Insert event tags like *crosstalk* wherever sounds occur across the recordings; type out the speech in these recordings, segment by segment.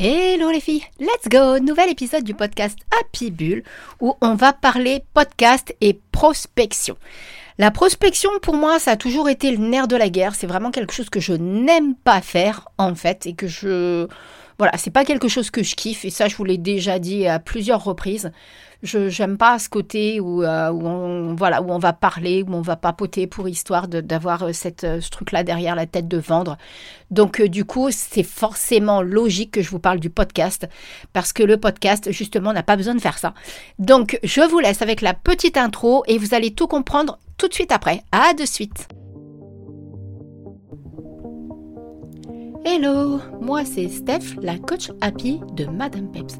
Hello les filles, let's go. Nouvel épisode du podcast Happy Bull où on va parler podcast et prospection. La prospection pour moi ça a toujours été le nerf de la guerre, c'est vraiment quelque chose que je n'aime pas faire en fait et que je voilà, c'est pas quelque chose que je kiffe et ça je vous l'ai déjà dit à plusieurs reprises. Je j'aime pas ce côté où, euh, où on voilà où on va parler, où on va papoter pour histoire d'avoir euh, cette euh, ce truc là derrière la tête de vendre. Donc du coup c'est forcément logique que je vous parle du podcast parce que le podcast justement n'a pas besoin de faire ça. Donc je vous laisse avec la petite intro et vous allez tout comprendre tout de suite après. À de suite. Hello, moi c'est Steph, la coach happy de Madame Peps.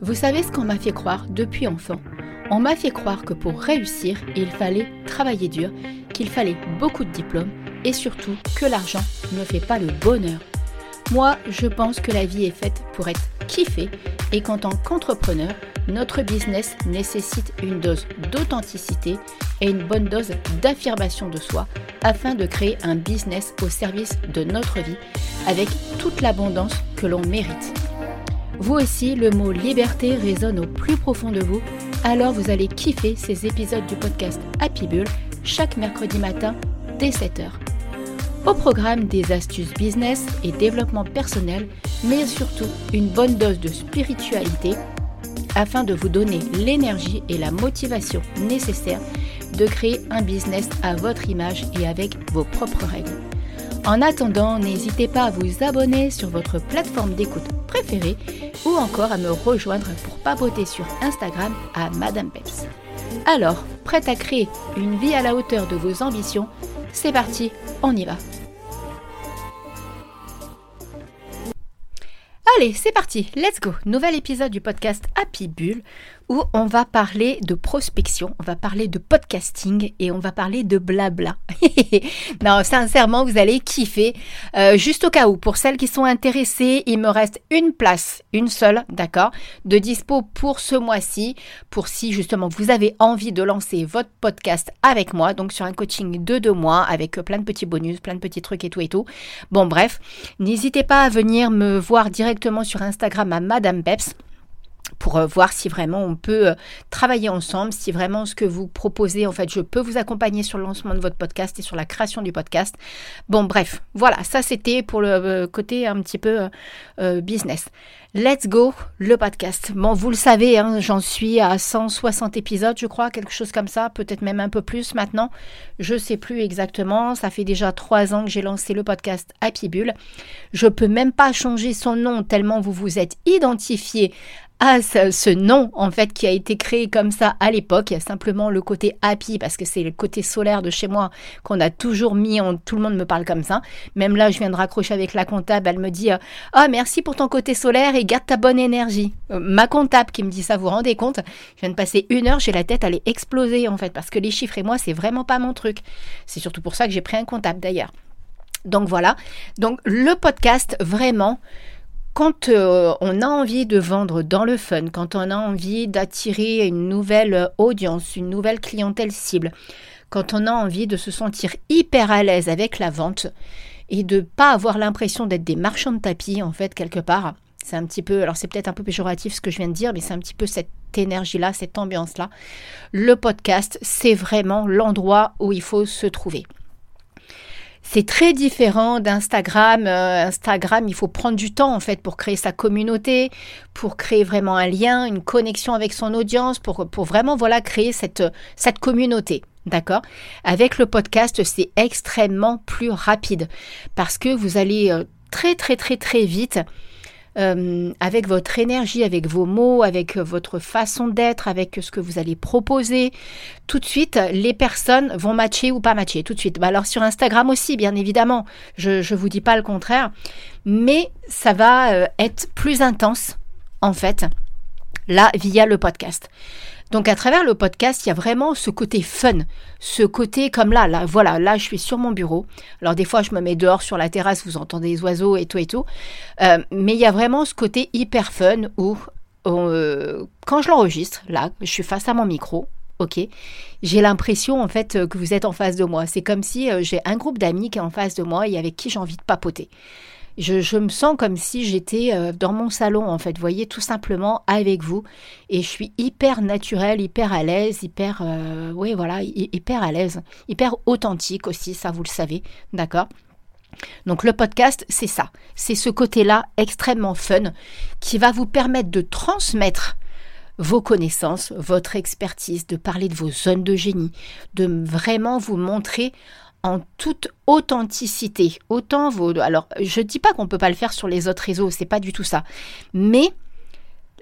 Vous savez ce qu'on m'a fait croire depuis enfant On m'a fait croire que pour réussir, il fallait travailler dur, qu'il fallait beaucoup de diplômes et surtout que l'argent ne fait pas le bonheur. Moi, je pense que la vie est faite pour être kiffée et qu'en tant qu'entrepreneur, notre business nécessite une dose d'authenticité et une bonne dose d'affirmation de soi afin de créer un business au service de notre vie avec toute l'abondance que l'on mérite. Vous aussi, le mot liberté résonne au plus profond de vous, alors vous allez kiffer ces épisodes du podcast Happy Bull chaque mercredi matin dès 7h. Au programme des astuces business et développement personnel, mais surtout une bonne dose de spiritualité afin de vous donner l'énergie et la motivation nécessaires de créer un business à votre image et avec vos propres règles. En attendant, n'hésitez pas à vous abonner sur votre plateforme d'écoute préférée ou encore à me rejoindre pour papoter sur Instagram à Madame Peps. Alors, prête à créer une vie à la hauteur de vos ambitions? C'est parti, on y va Allez, c'est parti, let's go. Nouvel épisode du podcast Happy Bull où on va parler de prospection, on va parler de podcasting et on va parler de blabla. *laughs* non, sincèrement, vous allez kiffer. Euh, juste au cas où, pour celles qui sont intéressées, il me reste une place, une seule, d'accord, de dispo pour ce mois-ci, pour si justement vous avez envie de lancer votre podcast avec moi, donc sur un coaching de deux mois avec plein de petits bonus, plein de petits trucs et tout et tout. Bon, bref, n'hésitez pas à venir me voir directement sur Instagram à Madame Peps pour euh, voir si vraiment on peut euh, travailler ensemble, si vraiment ce que vous proposez, en fait, je peux vous accompagner sur le lancement de votre podcast et sur la création du podcast. Bon, bref, voilà, ça c'était pour le euh, côté un petit peu business. Let's go, le podcast. Bon, vous le savez, hein, j'en suis à 160 épisodes, je crois, quelque chose comme ça, peut-être même un peu plus maintenant. Je sais plus exactement. Ça fait déjà trois ans que j'ai lancé le podcast Happy Bull. Je peux même pas changer son nom tellement vous vous êtes identifié à ce, nom en fait qui a été créé comme ça à l'époque. Il y a simplement le côté happy parce que c'est le côté solaire de chez moi qu'on a toujours mis. Tout le monde me parle comme ça. Même là, je viens de raccrocher avec la comptable. Elle me dit ah merci pour ton côté solaire et garde ta bonne énergie. Euh, ma comptable qui me dit ça, vous vous rendez compte? Je viens de passer une heure, j'ai la tête elle est explosée en fait parce que les chiffres et moi c'est vraiment pas mon truc. C'est surtout pour ça que j'ai pris un comptable d'ailleurs. Donc voilà. Donc le podcast vraiment quand euh, on a envie de vendre dans le fun, quand on a envie d'attirer une nouvelle audience, une nouvelle clientèle cible, quand on a envie de se sentir hyper à l'aise avec la vente et de pas avoir l'impression d'être des marchands de tapis en fait quelque part, c'est un petit peu, alors c'est peut-être un peu péjoratif ce que je viens de dire, mais c'est un petit peu cette énergie-là, cette ambiance-là. Le podcast, c'est vraiment l'endroit où il faut se trouver. C'est très différent d'Instagram. Euh, Instagram, il faut prendre du temps en fait pour créer sa communauté, pour créer vraiment un lien, une connexion avec son audience, pour, pour vraiment voilà créer cette, cette communauté. D'accord? Avec le podcast, c'est extrêmement plus rapide parce que vous allez euh, très très très très vite euh, avec votre énergie, avec vos mots, avec votre façon d'être, avec ce que vous allez proposer, tout de suite, les personnes vont matcher ou pas matcher, tout de suite. Bah alors sur Instagram aussi, bien évidemment, je ne vous dis pas le contraire, mais ça va euh, être plus intense, en fait, là, via le podcast. Donc à travers le podcast, il y a vraiment ce côté fun, ce côté comme là, là, voilà, là je suis sur mon bureau. Alors des fois je me mets dehors sur la terrasse, vous entendez les oiseaux et tout et tout. Euh, mais il y a vraiment ce côté hyper fun où euh, quand je l'enregistre, là, je suis face à mon micro, ok, j'ai l'impression en fait que vous êtes en face de moi. C'est comme si euh, j'ai un groupe d'amis qui est en face de moi et avec qui j'ai envie de papoter. Je, me sens comme si j'étais euh, dans mon salon, en fait, vous voyez, tout simplement avec vous. Et je suis hyper naturelle, hyper à l'aise, hyper, euh, oui, voilà, hyper à l'aise, hyper authentique aussi, ça vous le savez, d'accord? Donc le podcast, c'est ça, c'est ce côté-là extrêmement fun qui va vous permettre de transmettre vos connaissances, votre expertise, de parler de vos zones de génie, de vraiment vous montrer en toute authenticité. Autant vos. Alors, je ne dis pas qu'on ne peut pas le faire sur les autres réseaux, c'est pas du tout ça. Mais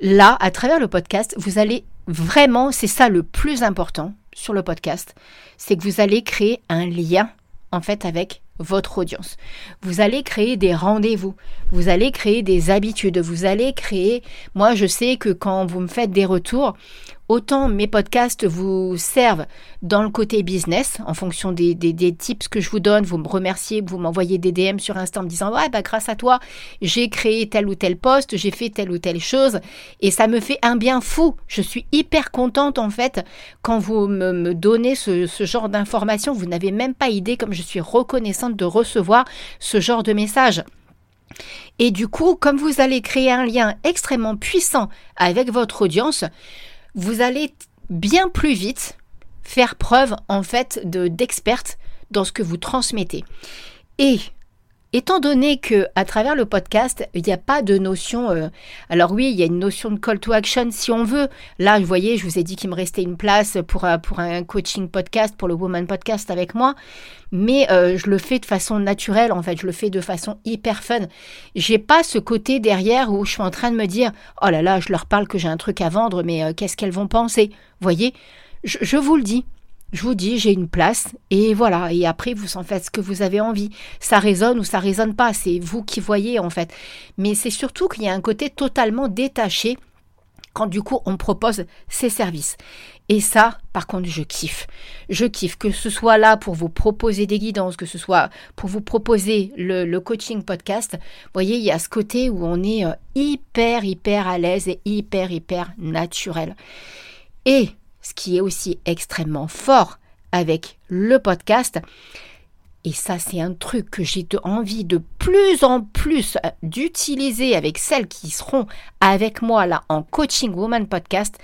là, à travers le podcast, vous allez vraiment, c'est ça le plus important sur le podcast, c'est que vous allez créer un lien en fait avec votre audience. Vous allez créer des rendez-vous, vous allez créer des habitudes, vous allez créer, moi je sais que quand vous me faites des retours, Autant mes podcasts vous servent dans le côté business, en fonction des, tips que je vous donne, vous me remerciez, vous m'envoyez des DM sur Insta en me disant Ouais, bah, grâce à toi, j'ai créé tel ou tel poste, j'ai fait telle ou telle chose, et ça me fait un bien fou. Je suis hyper contente en fait quand vous me, donnez ce, ce genre d'informations. Vous n'avez même pas idée comme je suis reconnaissante de recevoir ce genre de messages. Et du coup, comme vous allez créer un lien extrêmement puissant avec votre audience, vous allez bien plus vite faire preuve en fait de d'experte dans ce que vous transmettez. Et Étant donné que à travers le podcast, il n'y a pas de notion. Euh, alors oui, il y a une notion de call to action si on veut. Là, vous voyez, je vous ai dit qu'il me restait une place pour, euh, pour un coaching podcast, pour le Woman Podcast avec moi. Mais euh, je le fais de façon naturelle, en fait. Je le fais de façon hyper fun. J'ai pas ce côté derrière où je suis en train de me dire, oh là là, je leur parle que j'ai un truc à vendre, mais qu'est-ce qu'elles vont penser? Voyez, je vous le dis je vous dis, j'ai une place et voilà. Et après, vous en faites ce que vous avez envie. Ça résonne ou ça résonne pas. C'est vous qui voyez en fait. Mais c'est surtout qu'il y a un côté totalement détaché quand du coup on propose ces services. Et ça, par contre, je kiffe. Je kiffe que ce soit là pour vous proposer des guidances, que ce soit pour vous proposer le, coaching podcast. Vous voyez, il y a ce côté où on est euh, hyper, hyper à l'aise et hyper, hyper naturel. Et ce qui est aussi extrêmement fort avec le podcast. Et ça, c'est un truc que j'ai envie de plus en plus euh, d'utiliser avec celles qui seront avec moi là en Coaching Woman Podcast.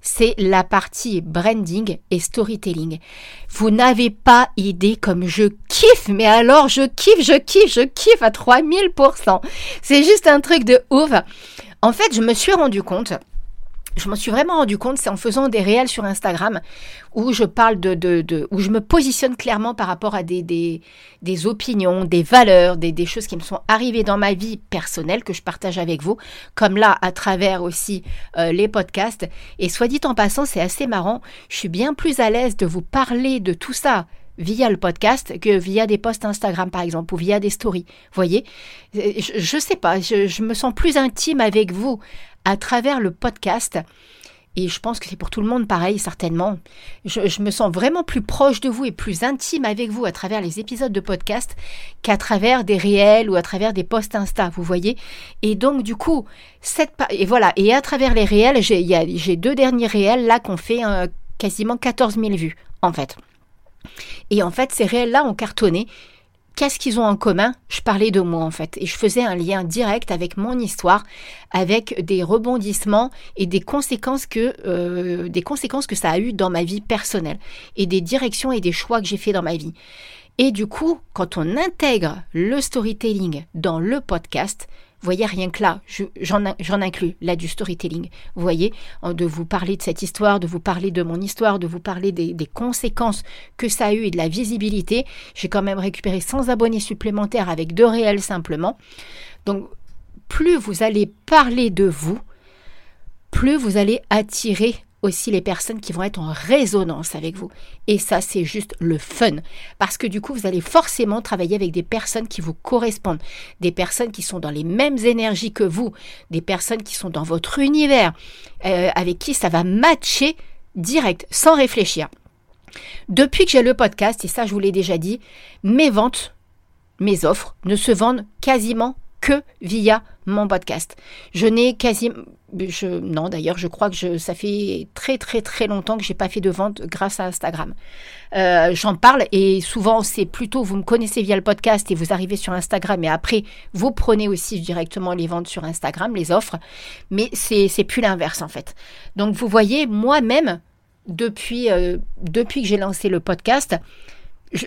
C'est la partie branding et storytelling. Vous n'avez pas idée comme je kiffe, mais alors je kiffe, je kiffe, je kiffe à 3000%. C'est juste un truc de ouf. En fait, je me suis rendu compte, je m'en suis vraiment rendu compte, c'est en faisant des réels sur Instagram où je parle de, de, où je me positionne clairement par rapport à des, des, des opinions, des valeurs, des, des, choses qui me sont arrivées dans ma vie personnelle que je partage avec vous, comme là à travers aussi euh, les podcasts. Et soit dit en passant, c'est assez marrant, je suis bien plus à l'aise de vous parler de tout ça via le podcast que via des posts Instagram par exemple ou via des stories. Voyez, je, ne sais pas, je, je me sens plus intime avec vous à travers le podcast. Et je pense que c'est pour tout le monde pareil, certainement. Je, me sens vraiment plus proche de vous et plus intime avec vous à travers les épisodes de podcast qu'à travers des réels ou à travers des posts Insta, vous voyez. Et donc, du coup, cette, et voilà. Et à travers les réels, j'ai deux derniers réels là qu'on fait euh, quasiment 14 000 vues, en fait. Et en fait, ces réels-là ont cartonné. Qu'est-ce qu'ils ont en commun? Je parlais de moi en fait et je faisais un lien direct avec mon histoire, avec des rebondissements et des conséquences que euh, des conséquences que ça a eu dans ma vie personnelle et des directions et des choix que j'ai fait dans ma vie. Et du coup, quand on intègre le storytelling dans le podcast, vous voyez, rien que là, j'en inclus là du storytelling. Vous voyez, de vous parler de cette histoire, de vous parler de mon histoire, de vous parler des, conséquences que ça a eu et de la visibilité. J'ai quand même récupéré 100 abonnés supplémentaires avec deux réels simplement. Donc, plus vous allez parler de vous, plus vous allez attirer aussi les personnes qui vont être en résonance avec vous. Et ça, c'est juste le fun. Parce que du coup, vous allez forcément travailler avec des personnes qui vous correspondent, des personnes qui sont dans les mêmes énergies que vous, des personnes qui sont dans votre univers, euh, avec qui ça va matcher direct, sans réfléchir. Depuis que j'ai le podcast, et ça je vous l'ai déjà dit, mes ventes, mes offres ne se vendent quasiment que via mon podcast. Je n'ai quasiment je, non, d'ailleurs, je crois que ça fait très très très longtemps que j'ai pas fait de vente grâce à Instagram. Euh, j'en parle et souvent c'est plutôt vous me connaissez via le podcast et vous arrivez sur Instagram et après vous prenez aussi directement les ventes sur Instagram, les offres, mais c'est c'est plus l'inverse en fait. Donc vous voyez moi-même depuis euh, depuis que j'ai lancé le podcast,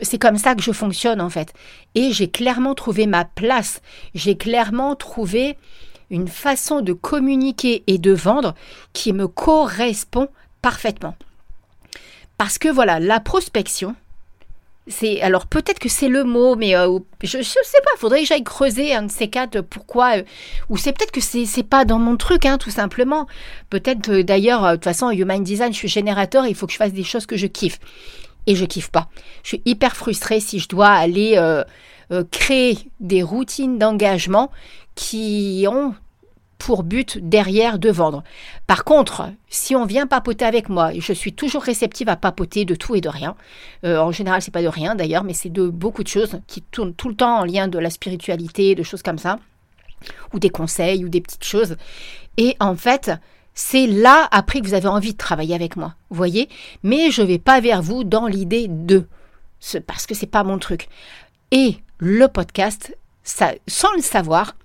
c'est comme ça que je fonctionne en fait. Et j'ai clairement trouvé ma place. J'ai clairement trouvé une façon de communiquer et de vendre qui me correspond parfaitement. Parce que voilà, la prospection, c'est alors peut-être que c'est le mot, mais euh, je ne sais pas. Faudrait que j'aille creuser un de ces quatre. Pourquoi euh, Ou c'est peut-être que c'est c'est pas dans mon truc, hein, tout simplement. Peut-être euh, d'ailleurs, de toute façon, Human Design, je suis générateur. Il faut que je fasse des choses que je kiffe et je kiffe pas. Je suis hyper frustrée si je dois aller euh, euh, créer des routines d'engagement qui ont pour but derrière de vendre. Par contre, si on vient papoter avec moi, je suis toujours réceptive à papoter de tout et de rien. Euh, en général, c'est pas de rien d'ailleurs, mais c'est de beaucoup de choses qui tournent tout le temps en lien de la spiritualité, de choses comme ça, ou des conseils ou des petites choses. Et en fait, c'est là après que vous avez envie de travailler avec moi, vous voyez Mais je ne vais pas vers vous dans l'idée de, parce que c'est pas mon truc. Et le podcast, ça, sans le savoir,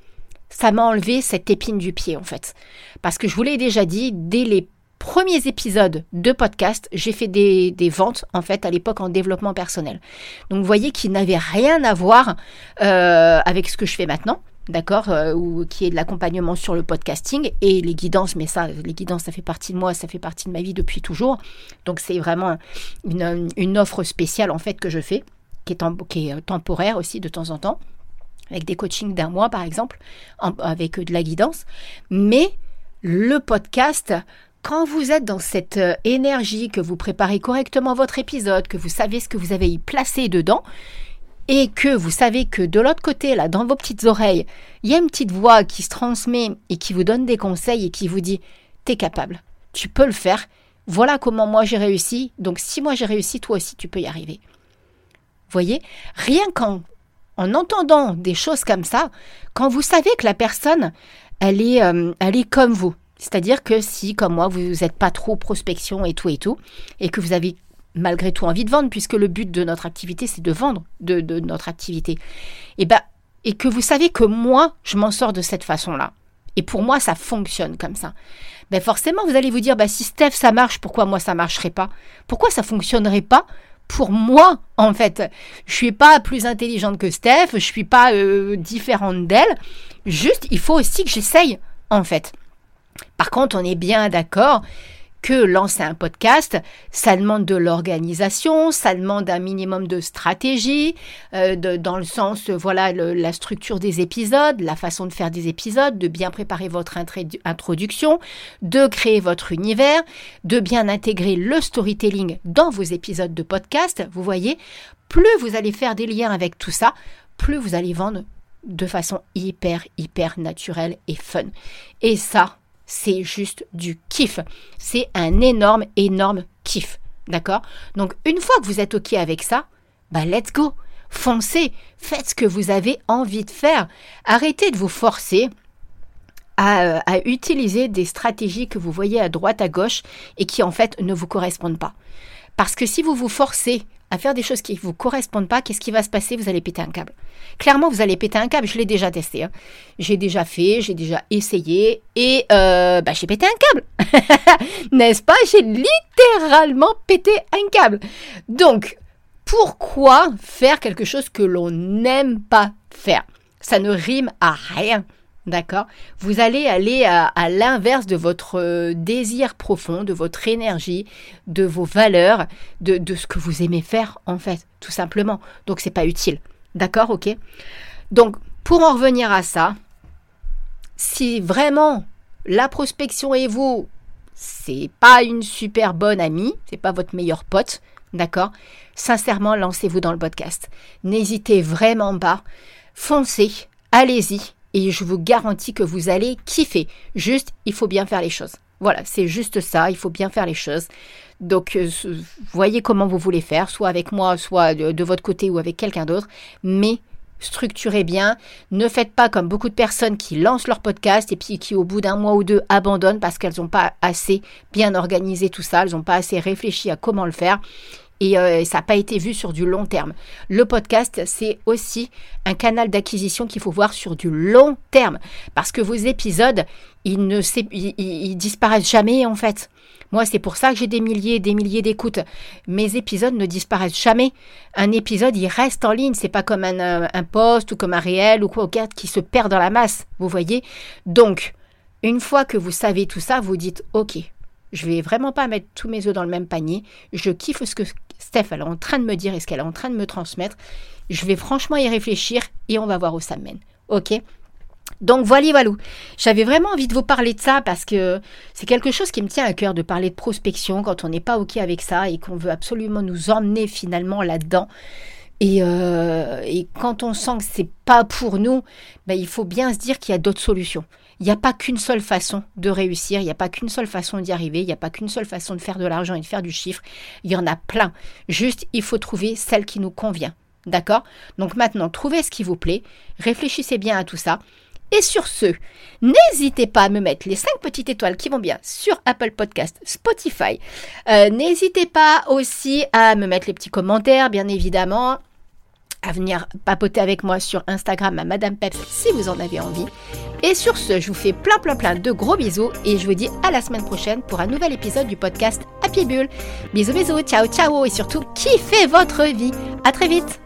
ça m'a enlevé cette épine du pied en fait. Parce que je vous l'ai déjà dit, dès les premiers épisodes de podcast, j'ai fait des, ventes en fait à l'époque en développement personnel. Donc vous voyez qu'il n'avait rien à voir euh, avec ce que je fais maintenant d'accord, euh, ou qui est de l'accompagnement sur le podcasting et les guidances, mais ça, les guidances, ça fait partie de moi, ça fait partie de ma vie depuis toujours. Donc c'est vraiment une, offre spéciale en fait que je fais, qui est, est, temporaire aussi de temps en temps, avec des coachings d'un mois par exemple, avec de la guidance. Mais le podcast, quand vous êtes dans cette euh, énergie, que vous préparez correctement votre épisode, que vous savez ce que vous avez y placé dedans, et que vous savez que de l'autre côté, là, dans vos petites oreilles, il y a une petite voix qui se transmet et qui vous donne des conseils et qui vous dit T'es capable, tu peux le faire, voilà comment moi j'ai réussi, donc si moi j'ai réussi, toi aussi tu peux y arriver. Voyez, rien qu'en en entendant des choses comme ça, quand vous savez que la personne, elle est, euh, elle est comme vous, c'est-à-dire que si, comme moi, vous n'êtes pas trop prospection et tout et tout, et que vous avez malgré tout envie de vendre, puisque le but de notre activité, c'est de vendre de, notre activité. Et, ben, et que vous savez que moi, je m'en sors de cette façon-là. Et pour moi, ça fonctionne comme ça. Ben forcément, vous allez vous dire, bah, si Steph, ça marche, pourquoi moi, ça marcherait pas? Pourquoi ça fonctionnerait pas pour moi, en fait? Je suis pas plus intelligente que Steph, je suis pas euh, différente d'elle. Juste, il faut aussi que j'essaye, en fait. Par contre, on est bien d'accord que lancer un podcast, ça demande de l'organisation, ça demande un minimum de stratégie, euh, dans le sens, voilà, la structure des épisodes, la façon de faire des épisodes, de bien préparer votre introduction, de créer votre univers, de bien intégrer le storytelling dans vos épisodes de podcast. Vous voyez, plus vous allez faire des liens avec tout ça, plus vous allez vendre de façon hyper, hyper naturelle et fun. Et ça, c'est juste du kiff. C'est un énorme, énorme kiff. D'accord? Donc, une fois que vous êtes OK avec ça, bah, let's go. Foncez. Faites ce que vous avez envie de faire. Arrêtez de vous forcer à, euh, à, utiliser des stratégies que vous voyez à droite, à gauche et qui en fait ne vous correspondent pas. Parce que si vous vous forcez à faire des choses qui ne vous correspondent pas, qu'est-ce qui va se passer? Vous allez péter un câble. Clairement, vous allez péter un câble. Je l'ai déjà testé. Hein. J'ai déjà fait, j'ai déjà essayé et euh, bah, j'ai pété un câble. *laughs* N'est-ce pas? J'ai littéralement pété un câble. Donc, pourquoi faire quelque chose que l'on n'aime pas faire? Ça ne rime à rien. D'accord Vous allez aller à, l'inverse de votre euh, désir profond, de votre énergie, de vos valeurs, de, de, ce que vous aimez faire en fait, tout simplement. Donc c'est pas utile. D'accord Ok Donc pour en revenir à ça, si vraiment la prospection et vous, c'est pas une super bonne amie, c'est pas votre meilleur pote, d'accord Sincèrement, lancez-vous dans le podcast. N'hésitez vraiment pas. Foncez, allez-y et je vous garantis que vous allez kiffer. Juste, il faut bien faire les choses. Voilà, c'est juste ça, il faut bien faire les choses. Donc, euh, voyez comment vous voulez faire, soit avec moi, soit de, votre côté ou avec quelqu'un d'autre, mais structurez bien. Ne faites pas comme beaucoup de personnes qui lancent leur podcast et puis qui au bout d'un mois ou deux abandonnent parce qu'elles n'ont pas assez bien organisé tout ça, elles n'ont pas assez réfléchi à comment le faire et euh, ça n'a pas été vu sur du long terme. Le podcast, c'est aussi un canal d'acquisition qu'il faut voir sur du long terme parce que vos épisodes, ils ne disparaissent jamais en fait. Moi, c'est pour ça que j'ai des milliers et des milliers d'écoutes. Mes épisodes ne disparaissent jamais. Un épisode, il reste en ligne. C'est pas comme un, euh, post ou comme un réel ou quoi, qui se perd dans la masse. Vous voyez Donc, une fois que vous savez tout ça, vous dites OK, je vais vraiment pas mettre tous mes œufs dans le même panier. Je kiffe ce que Steph est en train de me dire et ce qu'elle est en train de me transmettre. Je vais franchement y réfléchir et on va voir où ça mène. Donc voilà, voilà. J'avais vraiment envie de vous parler de ça parce que c'est quelque chose qui me tient à cœur de parler de prospection quand on n'est pas OK avec ça et qu'on veut absolument nous emmener finalement là-dedans. Et, euh, quand on sent que c'est pas pour nous, ben, il faut bien se dire qu'il y a d'autres solutions. Il n'y a pas qu'une seule façon de réussir, il n'y a pas qu'une seule façon d'y arriver, il n'y a pas qu'une seule façon de faire de l'argent et de faire du chiffre. Il y en a plein. Juste, il faut trouver celle qui nous convient. D'accord? Donc maintenant, trouvez ce qui vous plaît, réfléchissez bien à tout ça et sur ce, n'hésitez pas à me mettre les 5 petites étoiles qui vont bien sur Apple Podcast, Spotify. Euh, n'hésitez pas aussi à me mettre les petits commentaires, bien évidemment à venir papoter avec moi sur Instagram à Madame Peps si vous en avez envie. Et sur ce, je vous fais plein plein plein de gros bisous et je vous dis à la semaine prochaine pour un nouvel épisode du podcast Happy Bull. Bisous bisous, ciao ciao et surtout kiffez votre vie. À très vite.